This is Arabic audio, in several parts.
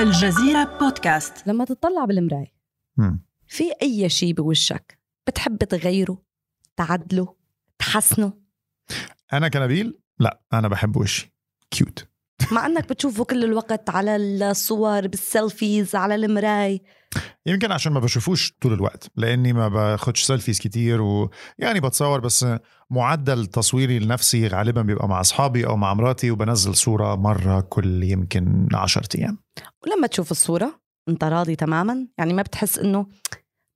الجزيرة بودكاست. لما تطلع بالمراية. في أي شيء بوشك بتحب تغيره تعدله تحسنه؟ أنا كنبيل؟ لا أنا بحب وشي. cute مع إنك بتشوفه كل الوقت على الصور بال selfies على المراي يمكن عشان ما بشوفوش طول الوقت لأني ما باخدش selfies كتير ويعني بتصور بس معدل تصويري لنفسي غالبا بيبقى مع أصحابي أو مع مراتي وبنزل صورة مرة كل يمكن 10 أيام. ولما تشوف الصورة انت راضي تماما يعني ما بتحس إنه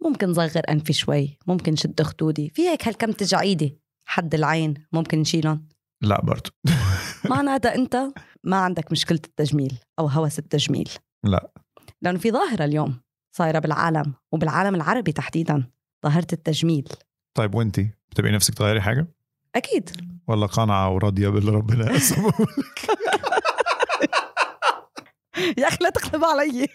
ممكن صغر أنفي شوي ممكن شد خدودي. في هيك هالكم تجاعيدي حد العين ممكن نشيلهم؟ لا برضه معناتها أنت ما عندك مشكلة التجميل أو هوس التجميل. لا. لأنه في ظاهرة اليوم صايرة بالعالم وبالعالم العربي تحديدا ظاهرة التجميل. طيب وأنتي بتبقي نفسك تغيري حاجة؟ أكيد. ولا قانعه وراضيه باللي ربنا قسمه يا أخي لا تقلب علي.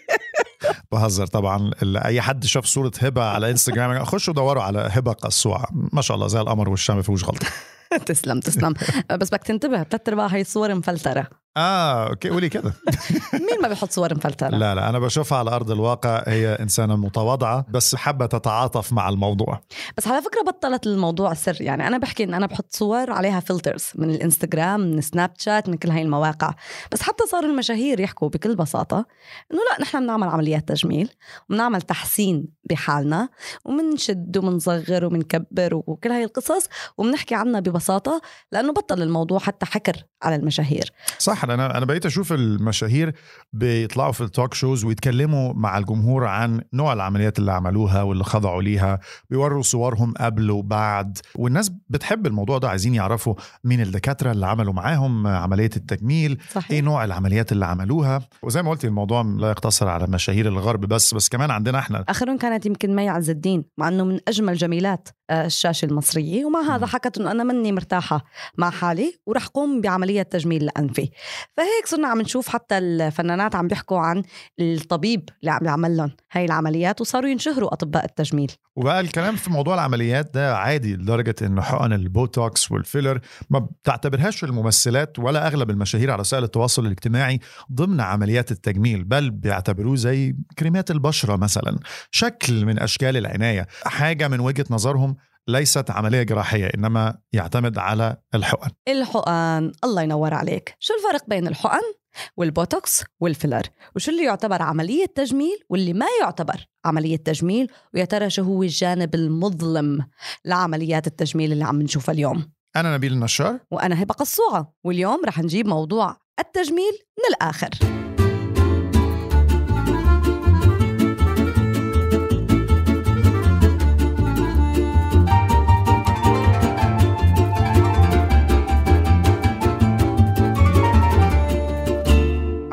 بهزر طبعا. أي حد شاف صورة هبة على إنستغرام خشوا دوروا على هبة قصوعه ما شاء الله زي القمر والشام ما فيهوش غلطة. تسلم تسلم. بس بدك تنتبه ثلاث ارباع هي صور مفلترة. آه okay قولي كده. مين ما بيحط صور مفلترة؟ لا لا أنا بشوفها على أرض الواقع هي إنسانة متواضعة بس حابة تتعاطف مع الموضوع. بس على فكرة بطلت الموضوع سر. يعني أنا بحكي إن أنا بحط صور عليها filters من الإنستغرام من سناب شات من كل هاي المواقع. بس حتى صار المشاهير يحكوا بكل بساطة إنه لا نحن بنعمل عمليات تجميل وبنعمل تحسين بحالنا ومنشد ومنصغر ومنكبر وكل هاي القصص وبنحكي عنها ببساطة لأنه بطل الموضوع حتى حكر على المشاهير. صح أنا أنا بقيت أشوف المشاهير بيطلعوا في التوك شوز ويتكلموا مع الجمهور عن نوع العمليات اللي عملوها واللي خضعوا ليها بيوروا صورهم قبل وبعد والناس بتحب الموضوع ده؟ عايزين يعرفوا مين الدكاترة اللي عملوا معاهم عملية التجميل صحيح. إيه نوع العمليات اللي عملوها؟ وزي ما قلتي الموضوع لا يقتصر على مشاهير الغرب بس بس كمان عندنا إحنا. اخرهم كانت يمكن مي عز الدين مع إنه من أجمل جميلات. الشاشة المصرية. ومع هذا. حكت إنه أنا ماني مرتاحة مع حالي ورح قوم بعملية تجميل لأنفي. فهيك صرنا عم نشوف حتى الفنانات عم بيحكوا عن الطبيب اللي عم يعمل لهم هاي العمليات وصاروا ينشهروا أطباء التجميل. وبقى الكلام في موضوع العمليات ده عادي لدرجة إنه حقن البوتوكس والفيلر ما بتعتبرهاش الممثلات ولا أغلب المشاهير على وسائل التواصل الاجتماعي ضمن عمليات التجميل بل بيعتبروه زي كريمات البشرة مثلا. شكل من أشكال العناية حاجة من وجهة نظرهم ليست عملية جراحية إنما يعتمد على الحقن. الحقن. الله ينور عليك. شو الفرق بين الحقن والبوتوكس والفيلر؟ وشو اللي يعتبر عملية تجميل واللي ما يعتبر عملية تجميل؟ ويا ترى شو هو الجانب المظلم لعمليات التجميل اللي عم نشوفها اليوم؟ أنا نبيل النشار. وأنا هبة قصوعة واليوم رح نجيب موضوع التجميل من الآخر.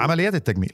عمليات التجميل.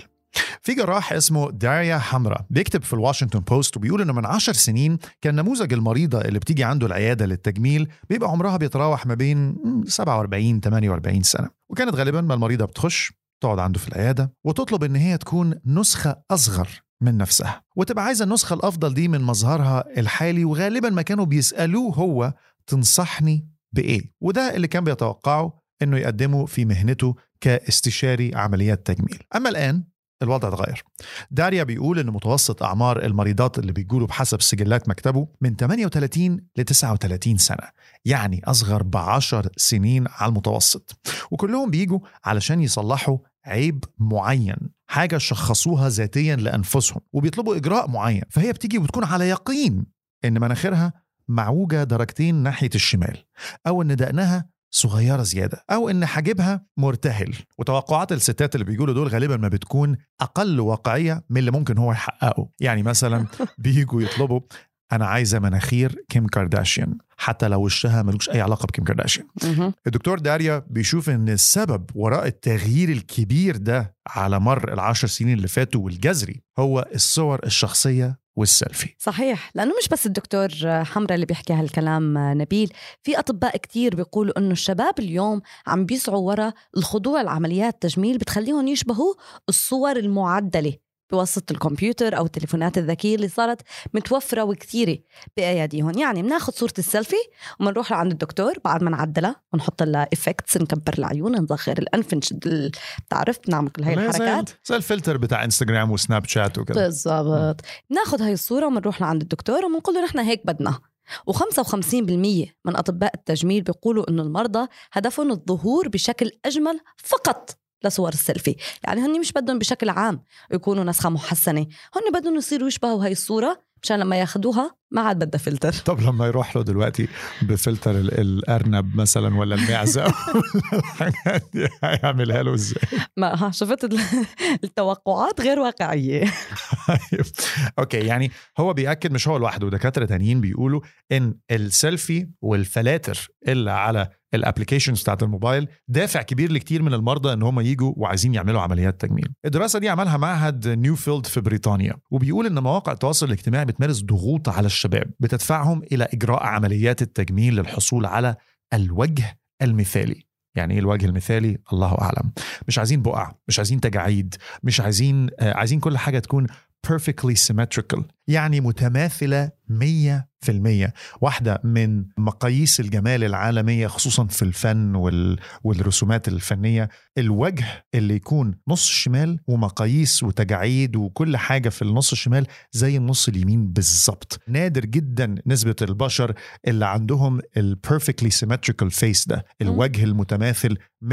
في جراح اسمه داريا حمراء بيكتب في الواشنطن بوست وبيقول إنه من عشر سنين كان نموذج المريضة اللي بتيجي عنده العيادة للتجميل بيبقى عمرها بيتراوح ما بين 47 48 سنة. وكانت غالبا ما المريضة بتخش تقعد عنده في العيادة وتطلب إن هي تكون نسخة أصغر من نفسها. وتبقى عايزة النسخة الأفضل دي من مظهرها الحالي وغالبا ما كانوا بيسألوه هو تنصحني بإيه؟ وده اللي كان بيتوقعه إنه يقدمه في مهنته كاستشاري عمليات تجميل. أما الآن الوضع اتغير. داريا بيقول إن متوسط أعمار المريضات اللي بيجولوا بحسب سجلات مكتبه من 38 ل 39 سنة يعني أصغر ب 10 سنين على المتوسط. وكلهم بيجوا علشان يصلحوا عيب معين حاجة شخصوها ذاتيا لأنفسهم وبيطلبوا إجراء معين فهي بتيجي وبتكون على يقين إن مناخيرها معوجة درجتين ناحية الشمال أو إن دقنها صغيرة زيادة أو إن حاجبها مرتهل. وتوقعات الستات اللي بيقولوا دول غالبا ما بتكون أقل واقعية من اللي ممكن هو يحققه. يعني مثلا بيجوا يطلبوا أنا عايزة مناخير كيم كارداشيان. حتى لو وشها ملوش أي علاقة بكيم كارداشيان. الدكتور ده بيشوف إن السبب وراء التغيير الكبير ده على مر العشر سنين اللي فاتوا والجذري هو الصور الشخصية والسيلفي. صحيح لأنه مش بس الدكتور حمرة اللي بيحكي هالكلام نبيل. في أطباء كتير بيقولوا أنه الشباب اليوم عم بيسعوا ورا الخضوع لعمليات تجميل بتخليهم يشبهوا الصور المعدلة. بواسطة الكمبيوتر أو التليفونات الذكية اللي صارت متوفرة وكثيرة بأياديهم. يعني بناخذ صورة السيلفي وبنروح لعند الدكتور بعد ما نعدلها ونحط لها effects نكبر العيون نصغر الأنف نشد بتعرف بنعمل كل هاي الحركات. زي الفلتر بتاع انستغرام وسناب شات وكذا. بالضبط. بناخذ هاي الصورة وبنروح لعند الدكتور وبنقول له نحن هيك بدنا. و55% من أطباء التجميل بيقولوا إنه المرضى هدفهم الظهور بشكل أجمل فقط. لصور السيلفي يعني هن مش بدهم بشكل عام يكونوا نسخة محسنة هن بدهم يصيروا يشبهوا هاي الصورة مشان لما ياخدوها ما عاد بدها فلتر طب لما يروح له دلوقتي بفلتر ال- الأرنب مثلا ولا المعزة ولا الحاجات دي هيعملها له إزاي؟ ماه شفت ال- التوقعات غير واقعية طيب. أوكي يعني هو بيأكد مش هو لوحده دكاترة تانيين بيقولوا إن السيلفي والفلاتر اللي على ال applications بتاعت الموبايل دافع كبير لكتير من المرضى إن هم يجوا وعايزين يعملوا عمليات تجميل. الدراسة دي عملها معهد نيوفيلد في بريطانيا وبيقول إن مواقع التواصل الاجتماعي بتمارس ضغوط على الشباب بتدفعهم إلى إجراء عمليات التجميل للحصول على الوجه المثالي. يعني إيه الوجه المثالي؟ الله أعلم. مش عايزين بقع، مش عايزين تجاعيد، مش عايزين آه، عايزين كل حاجة تكون perfectly symmetrical يعني متماثلة 100% واحدة من مقاييس الجمال العالمية خصوصا في الفن وال... والرسومات الفنية. الوجه اللي يكون نص الشمال ومقاييس وتجاعيد وكل حاجة في النص الشمال زي النص اليمين بالظبط. نادر جدا نسبة البشر اللي عندهم ال perfectly symmetrical face ده الوجه المتماثل 100%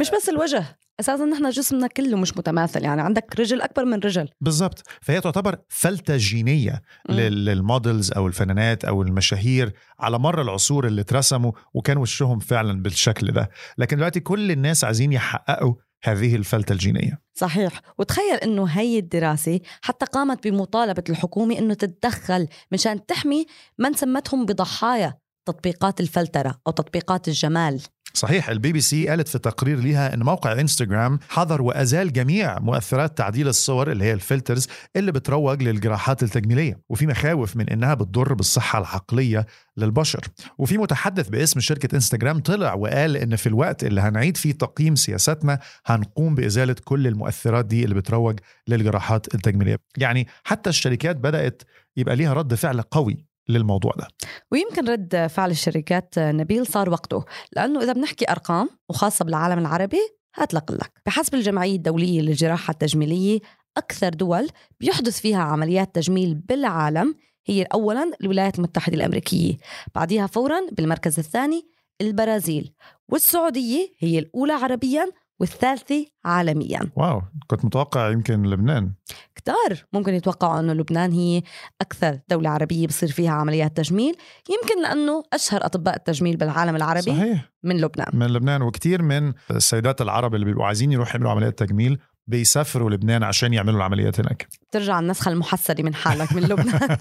مش بس الوجه. أساسا نحن جسمنا كله مش متماثل يعني عندك رجل أكبر من رجل. بالظبط فهي تعتبر فلتة جينية مم. لل- للمودلز أو الفنانات أو المشاهير على مر العصور اللي اترسموا وكان وشهم فعلا بالشكل ده. لكن دلوقتي كل الناس عايزين يحققوا هذه الفلتة الجينية. صحيح. وتخيل إنه هي الدراسة حتى قامت بمطالبة الحكومة إنه تتدخل مشان تحمي من سمتهم بضحايا. تطبيقات الفلترة أو تطبيقات الجمال. صحيح البي بي سي قالت في تقرير ليها إن موقع إنستغرام حظر وأزال جميع مؤثرات تعديل الصور اللي هي ال filters اللي بتروج للجراحات التجميلية وفي مخاوف من إنها بتضر بالصحة العقلية للبشر. وفي متحدث باسم شركة إنستغرام طلع وقال إن في الوقت اللي هنعيد فيه تقييم سياساتنا هنقوم بإزالة كل المؤثرات دي اللي بتروج للجراحات التجميلية. يعني حتى الشركات بدأت يبقى ليها رد فعل قوي للموضوع ده. ويمكن رد فعل الشركات نبيل صار وقته لأنه إذا بنحكي أرقام وخاصة بالعالم العربي هتلق لك. بحسب الجمعية الدولية للجراحة التجميلية أكثر دول بيحدث فيها عمليات تجميل بالعالم هي أولا الولايات المتحدة الأمريكية بعدها فورا بالمركز الثاني البرازيل والسعودية هي الأولى عربيا والثالثة عالميا. واو كنت متوقع يمكن لبنان. كتار ممكن يتوقعوا أنه لبنان هي أكثر دولة عربية بصير فيها عمليات تجميل. يمكن لأنه أشهر أطباء التجميل بالعالم العربي صحيح. من لبنان. من لبنان وكتير من السيدات العرب اللي بيبقوا عايزين يروحوا يعملوا عمليات تجميل بيسافروا لبنان عشان يعملوا العمليات هناك. بترجع النسخة المحسره من حالك من لبنان.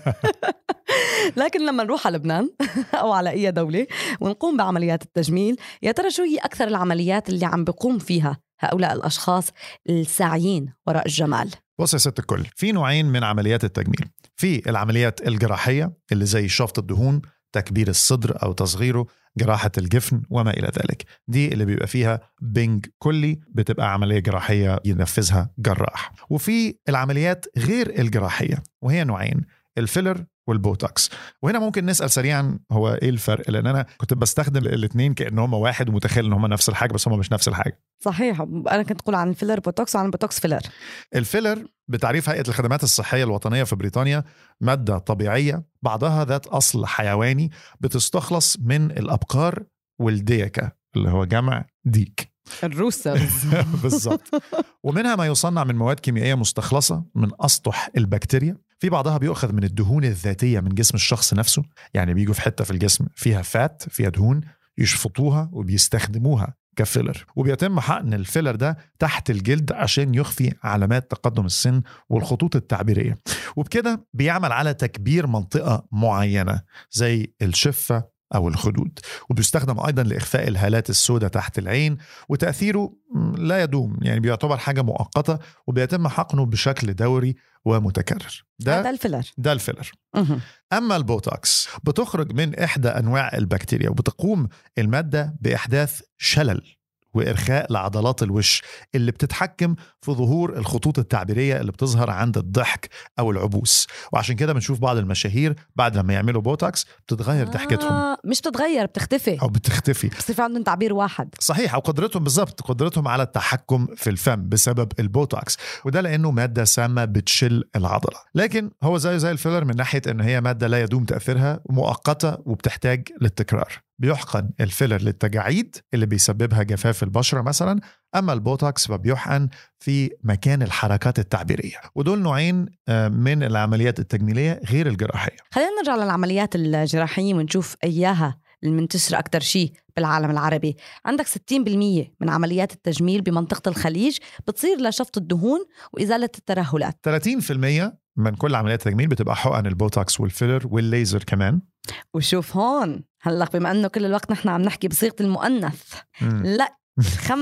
لكن لما نروح على لبنان أو على أي دولة ونقوم بعمليات التجميل يا ترى شو هي أكثر العمليات اللي عم بيقوم فيها هؤلاء الأشخاص الساعيين وراء الجمال؟ بص يا ست الكل في نوعين من عمليات التجميل. في العمليات الجراحية اللي زي شفط الدهون تكبير الصدر أو تصغيره جراحة الجفن وما إلى ذلك. دي اللي بيبقى فيها بنج كلي بتبقى عملية جراحية ينفذها جراح. وفي العمليات غير الجراحية وهي نوعين. الفيلر والبوتوكس. وهنا ممكن نسأل سريعا هو إيه الفرق؟ لأن أنا كنت بستخدم الاثنين كأن هم واحد ومتخيل إن هم نفس الحاجة بس هم مش نفس الحاجة. صحيح. أنا كنت أقول عن الفيلر بوتوكس وعن البوتوكس فيلر. الفيلر بتعريف هيئة الخدمات الصحية الوطنية في بريطانيا مادة طبيعية بعضها ذات أصل حيواني بتستخلص من الأبقار والديكة اللي هو جمع ديك. ال roosters بالظبط. ومنها ما يصنع من مواد كيميائية مستخلصة من أسطح البكتيريا. في بعضها بيؤخذ من الدهون الذاتية من جسم الشخص نفسه. يعني بيجوا في حتة في الجسم فيها fat فيها دهون يشفطوها وبيستخدموها كفيلر وبيتم حقن الفيلر ده تحت الجلد عشان يخفي علامات تقدم السن والخطوط التعبيرية. وبكده بيعمل على تكبير منطقة معينة زي الشفة أو الخدود وبيستخدم أيضا لإخفاء الهالات السوداء تحت العين وتأثيره لا يدوم يعني بيعتبر حاجة مؤقتة وبيتم حقنه بشكل دوري ومتكرر. هذا ده الفيلر. ده الفيلر. أما البوتوكس بتخرج من إحدى أنواع البكتيريا وبتقوم المادة بإحداث شلل. وإرخاء لعضلات الوش اللي بتتحكم في ظهور الخطوط التعبيرية اللي بتظهر عند الضحك أو العبوس. وعشان كده بنشوف بعض المشاهير بعد لما يعملوا بوتوكس بتتغير ضحكتهم. آه مش بتتغير بتختفي. أو بتختفي. بصير عندهم تعبير واحد. صحيح أو قدرتهم بالضبط قدرتهم على التحكم في الفم بسبب البوتوكس. وده لأنه مادة سامة بتشل العضلة. لكن هو زيه زي الفيلر من ناحية إن هي مادة لا يدوم تأثيرها مؤقتة وبتحتاج للتكرار. بيحقن الفيلر للتجاعيد اللي بيسببها جفاف البشرة مثلا أما البوتوكس فبيحقن في مكان الحركات التعبيرية. ودول نوعين آه، من العمليات التجميلية غير الجراحية. خلينا نرجع للعمليات الجراحية ونشوف إياها المنتشرة أكتر شيء بالعالم العربي. عندك 60% من عمليات التجميل بمنطقة الخليج بتصير لشفط الدهون وإزالة الترهلات. 30% من كل عمليات التجميل بتبقى حقن البوتوكس والفيلر والليزر كمان. وشوف هون هلأ بما إنه كل الوقت نحن عم نحكي بصيغة المؤنث مم. لأ 25%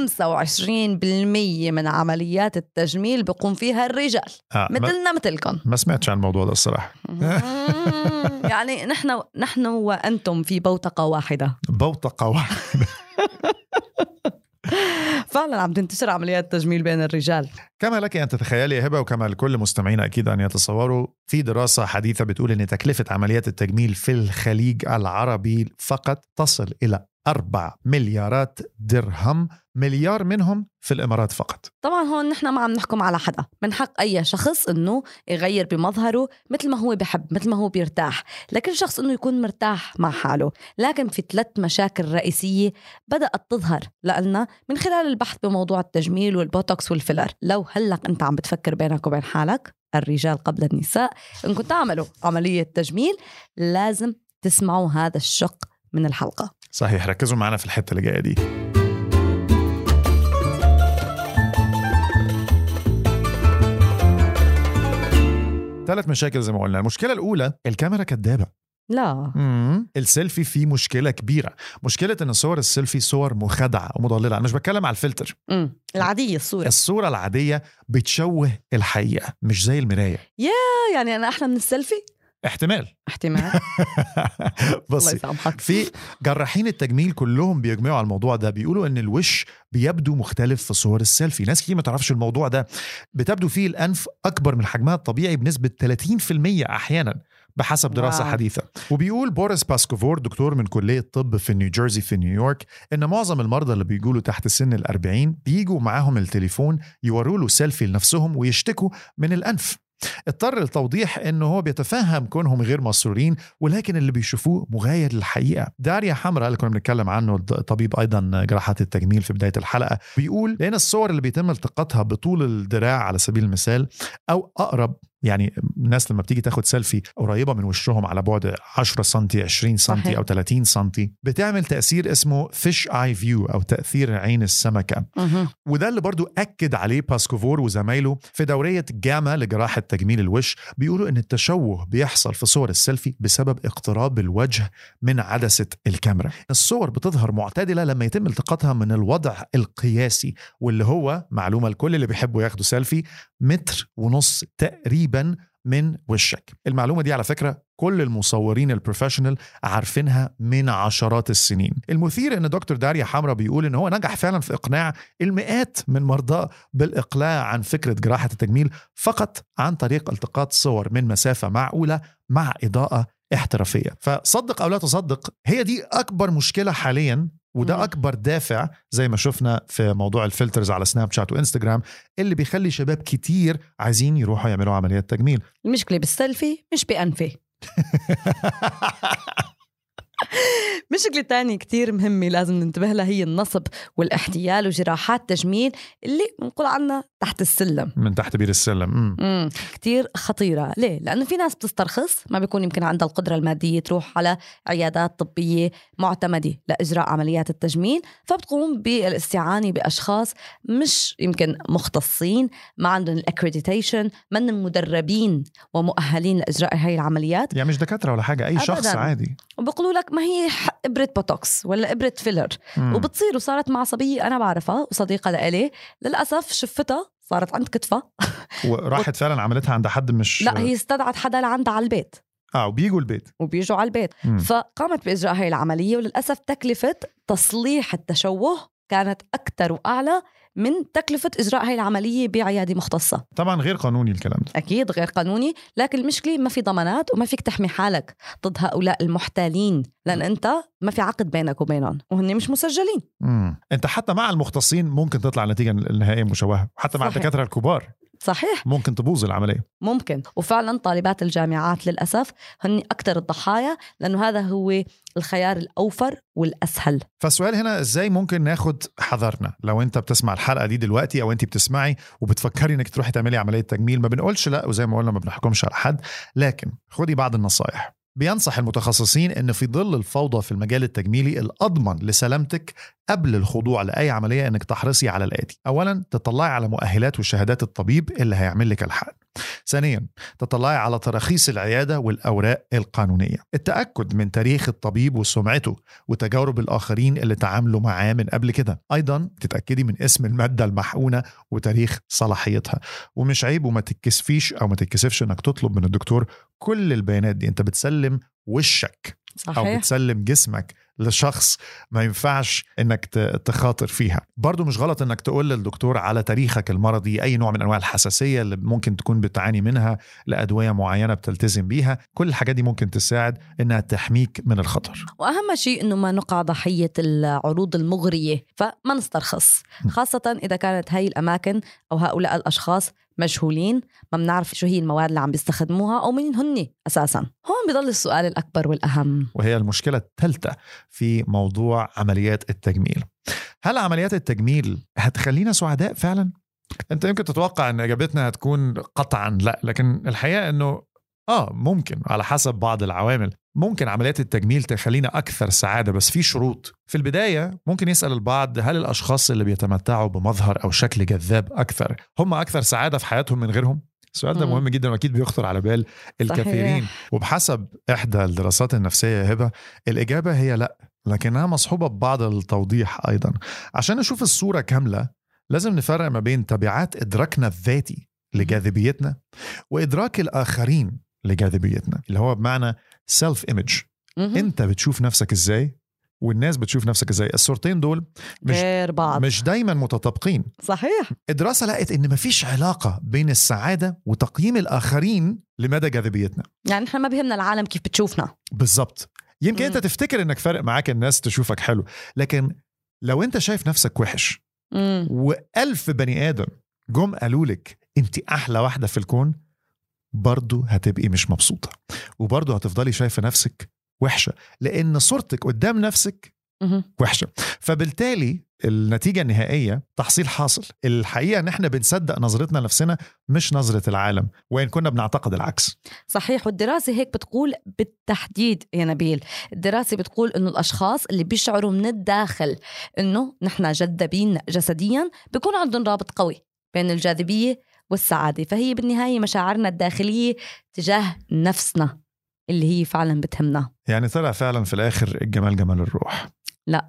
من عمليات التجميل بيقوم فيها الرجال آه مثلنا مثلكم. ما سمعتش عن الموضوع ده الصراحة. يعني نحن نحن وأنتم في بوتقة واحدة. بوتقة واحدة. فعلا عم تنتشر عمليات تجميل بين الرجال. كما لك أن تتخيلي يا هبة وكما لكل مستمعينا أكيد أن يتصوروا في دراسة حديثة بتقول إن تكلفة عمليات التجميل في الخليج العربي فقط تصل إلى 4 مليارات درهم مليار منهم في الإمارات فقط. طبعا هون نحن ما عم نحكم على حدا. من حق أي شخص إنه يغير بمظهره مثل ما هو بحب مثل ما هو بيرتاح. لكل شخص إنه يكون مرتاح مع حاله. لكن في ثلاث مشاكل رئيسية بدأت تظهر لنا من خلال البحث بموضوع التجميل والبوتوكس والفيلر. لو هلق أنت عم بتفكر بينك وبين حالك الرجال قبل النساء انكم تعملوا عملية تجميل لازم تسمعوا هذا الشق من الحلقة. صحيح ركزوا معنا في الحتة اللي جاية دي. ثلاث مشاكل زي ما قلنا. المشكلة الأولى الكاميرا كدابة. لا. مم. السيلفي فيه مشكلة كبيرة. مشكلة إن صور السيلفي صور مخادعه ومضللة. أنا مش بتكلم على الفلتر. امم العادية الصورة. الصورة العادية بتشوه الحقيقة مش زي المراية. آه، يعني أنا أحلى من السيلفي؟ احتمال. احتمال. بصي في جراحين التجميل كلهم بيجمعوا على الموضوع ده بيقولوا إن الوش بيبدو مختلف في صور السيلفي. ناس كتير ما تعرفش الموضوع ده. بتبدو فيه الأنف أكبر من حجمها الطبيعي بنسبة 30% أحيانا بحسب دراسة واو. حديثة. وبيقول بوريس باسكوفور دكتور من كلية طب في نيوجيرسي في نيويورك إن معظم المرضى اللي بيقولوا تحت سن الأربعين بيجوا معاهم التليفون يوروا له سيلفي لنفسهم ويشتكوا من الأنف. اضطر للتوضيح إنه هو بيتفهم كونهم غير مسرورين ولكن اللي بيشوفوه مغاير للحقيقة. داريا حمراء اللي كنا بنتكلم عنه الطبيب أيضا جراحات التجميل في بداية الحلقة بيقول لأن الصور اللي بيتم التقاطها بطول الدراع على سبيل المثال أو أقرب يعني الناس لما بتيجي تاخد سيلفي قريبة من وشهم على بعد 10 سم 20 سم. أو 30 سم بتعمل تأثير اسمه fish eye view أو تأثير عين السمكة. وده اللي برضو أكد عليه باسكوفور وزمايله في دورية جاما لجراحة تجميل الوش بيقولوا إن التشوه بيحصل في صور السيلفي بسبب اقتراب الوجه من عدسة الكاميرا الصور بتظهر معتدلة لما يتم التقاطها من الوضع القياسي واللي هو معلومة لكل اللي بيحبوا ياخدوا سيلفي متر ونص تقريبا من وشك المعلومة دي على فكرة كل المصورين ال professional عارفينها من عشرات السنين المثير إن دكتور داريا حمراء بيقول إن هو نجح فعلا في إقناع المئات من مرضاه بالإقلاع عن فكرة جراحة التجميل فقط عن طريق التقاط صور من مسافة معقولة مع إضاءة احترافية فصدق أو لا تصدق هي دي أكبر مشكلة حاليا. وده أكبر دافع زي ما شفنا في موضوع ال filters على سناب شات وانستغرام اللي بيخلي شباب كتير عايزين يروحوا يعملوا عمليات تجميل. المشكلة بالسيلفي مش بأنفي. مشكلة تانية كتير مهمة لازم ننتبه لها هي النصب والاحتيال وجراحات تجميل اللي بنقول عنها تحت السلم من تحت بير السلم مم. امم كتير خطيرة ليه؟ لأنه في ناس بتسترخص ما بيكون يمكن عندها القدرة المادية تروح على عيادات طبية معتمدة لإجراء عمليات التجميل فبتقوم بالاستعانة بأشخاص مش يمكن مختصين ما عندهم ال accreditation من مدربين ومؤهلين لإجراء هاي العمليات يعني مش دكاترة ولا أي شخص أبداً. عادي وبيقولوا لك ما هي إبرة بوتوكس ولا إبرة فيلر. مم. وبتصير وصارت مع صبية أنا بعرفها وصديقة لإلي. للأسف شفتها صارت عند كتفها. وراحت فعلا عملتها عند حد مش لا هي استدعت حدا لعندها على البيت. آه وبيجوا البيت. وبيجوا على البيت. مم. فقامت بإجراء هاي العملية وللأسف تكلفة تصليح التشوه كانت أكثر وأعلى من تكلفة إجراء هاي العملية بعيادة مختصة طبعا غير قانوني الكلام ده أكيد غير قانوني لكن المشكلة ما في ضمانات وما فيك تحمي حالك ضد هؤلاء المحتالين لأن أنت ما في عقد بينك وبينهم وهن مش مسجلين مم. أنت حتى مع المختصين ممكن تطلع النتيجه النهائيه مشوهة حتى مع صحيح. الدكاترة الكبار صحيح. ممكن تبوظ العملية. ممكن. وفعلا طالبات الجامعات للأسف هن أكثر الضحايا لأنه هذا هو الخيار الأوفر والأسهل. فالسؤال هنا إزاي ممكن ناخد حذرنا؟ لو أنت بتسمع الحلقة دي دلوقتي أو أنت بتسمعي وبتفكري إنك تروحي تعملي عملية تجميل ما بنقولش لا وزي ما قلنا ما بنحكمش على حد لكن خدي بعض النصائح بينصح المتخصصين إن في ظل الفوضى في المجال التجميلي الأضمن لسلامتك قبل الخضوع لأي عملية إنك تحرصي على الآتي. اولا تطلعي على مؤهلات وشهادات الطبيب اللي هيعمل لك الحقن. ثانيا تطلعي على تراخيص العيادة والأوراق القانونية. التأكد من تاريخ الطبيب وسمعته وتجارب الآخرين اللي تعاملوا معاه من قبل كده. أيضا تتأكدي من اسم المادة المحقونة وتاريخ صلاحيتها. ومش عيب وما تتكسفيش أو ما تتكسفش إنك تطلب من الدكتور كل البيانات دي انت بتسلم وشك أو صحيح. بتسلم جسمك لشخص ما ينفعش إنك تخاطر فيها. برضو مش غلط إنك تقول للدكتور على تاريخك المرضي أي نوع من أنواع الحساسية اللي ممكن تكون بتعاني منها لأدوية معينة بتلتزم بيها. كل الحاجات دي ممكن تساعد إنها تحميك من الخطر. وأهم شيء إنه ما نقع ضحيه العروض المغرية فما نسترخص. خاصة إذا كانت هاي الأماكن أو هؤلاء الأشخاص مجهولين ما بنعرف شو هي المواد اللي عم بيستخدموها أو مين هن أساسا. هون بضل السؤال الأكبر والأهم. وهي المشكلة الثالثة في موضوع عمليات التجميل. هل عمليات التجميل هتخلينا سعداء فعلا؟ أنت يمكن تتوقع إن إجابتنا هتكون قطعا لا لكن الحقيقة إنه آه ممكن على حسب بعض العوامل. ممكن عمليات التجميل تخلينا أكثر سعادة بس في شروط في البداية ممكن يسأل البعض هل الأشخاص اللي بيتمتعوا بمظهر أو شكل جذاب أكثر هم أكثر سعادة في حياتهم من غيرهم السؤال ده. مهم جدا وأكيد بيخطر على بال الكثيرين صحيح. وبحسب إحدى الدراسات النفسية يا هبة الإجابة هي لأ لكنها مصحوبة ببعض التوضيح أيضا عشان نشوف الصورة كاملة لازم نفرق ما بين تبعات إدراكنا الذاتي لجاذبيتنا وإدراك الآخرين لجاذبيتنا اللي هو بمعنى سيلف ايمج. انت بتشوف نفسك إزاي والناس بتشوف نفسك إزاي. الصورتين دول مش غير بعض. مش دايما متطابقين. صحيح. الدراسة لقت إن مفيش علاقة بين السعادة وتقييم الآخرين لمدى جاذبيتنا. يعني إحنا ما بهمنا العالم كيف بتشوفنا. بالظبط. يمكن مم. أنت تفتكر إنك فارق معاك الناس تشوفك حلو لكن لو أنت شايف نفسك وحش مم. وألف بني آدم جم قالوا لك أنت أحلى واحدة في الكون برضو هتبقي مش مبسوطة. وبرضو هتفضلي شايفة نفسك وحشة لأن صورتك قدام نفسك. وحشة. فبالتالي النتيجة النهائية تحصيل حاصل. الحقيقة إن إحنا بنصدق نظرتنا لنفسنا مش نظرة العالم وإن كنا بنعتقد العكس. صحيح. والدراسة هيك بتقول بالتحديد يا نبيل. الدراسة بتقول إنه الأشخاص اللي بيشعروا من الداخل إنه نحن جذابين جسديا بيكون عندهم رابط قوي بين الجاذبية والسعادة. فهي بالنهاية مشاعرنا الداخلية تجاه نفسنا اللي هي فعلا بتهمنا. يعني طلع فعلا في الآخر الجمال جمال الروح. لا.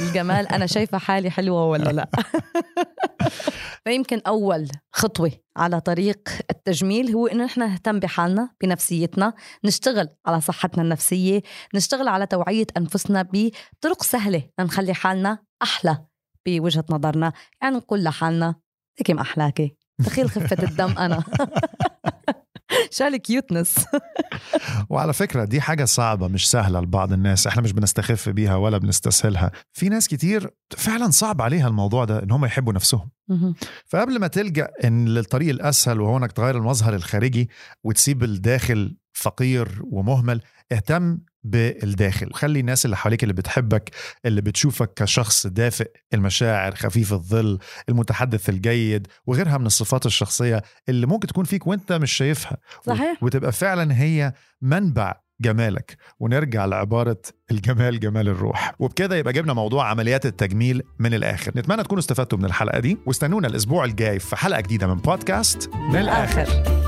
الجمال أنا شايفة حالي حلوة ولا لا؟ فيمكن أول خطوة على طريق التجميل هو إنه نحن نهتم بحالنا بنفسيتنا نشتغل على صحتنا النفسية نشتغل على توعية أنفسنا بطرق سهلة لنخلي حالنا أحلى بوجهة نظرنا. يعني نقول لحالنا هيك ما أحلاكي؟ تخيل خفة الدم أنا. شال كيوتنس وعلى فكرة دي حاجة صعبة مش سهلة لبعض الناس إحنا مش بنستخف بيها ولا بنستسهلها. في ناس كتير فعلا صعب عليها الموضوع ده إن هم يحبوا نفسهم. فقبل ما تلجأ إن للطريق الأسهل وهو إنك تغير المظهر الخارجي وتسيب الداخل فقير ومهمل اهتم بالداخل. خلي الناس اللي حواليك اللي بتحبك اللي بتشوفك كشخص دافئ المشاعر خفيف الظل المتحدث الجيد وغيرها من الصفات الشخصية اللي ممكن تكون فيك وانت مش شايفها. صحيح. وتبقى فعلا هي منبع جمالك. ونرجع لعبارة الجمال جمال الروح. وبكده يبقى جبنا موضوع عمليات التجميل من الآخر. نتمنى تكونوا استفدتوا من الحلقة دي واستنونا الأسبوع الجاي في حلقة جديدة من بودكاست من الآخر.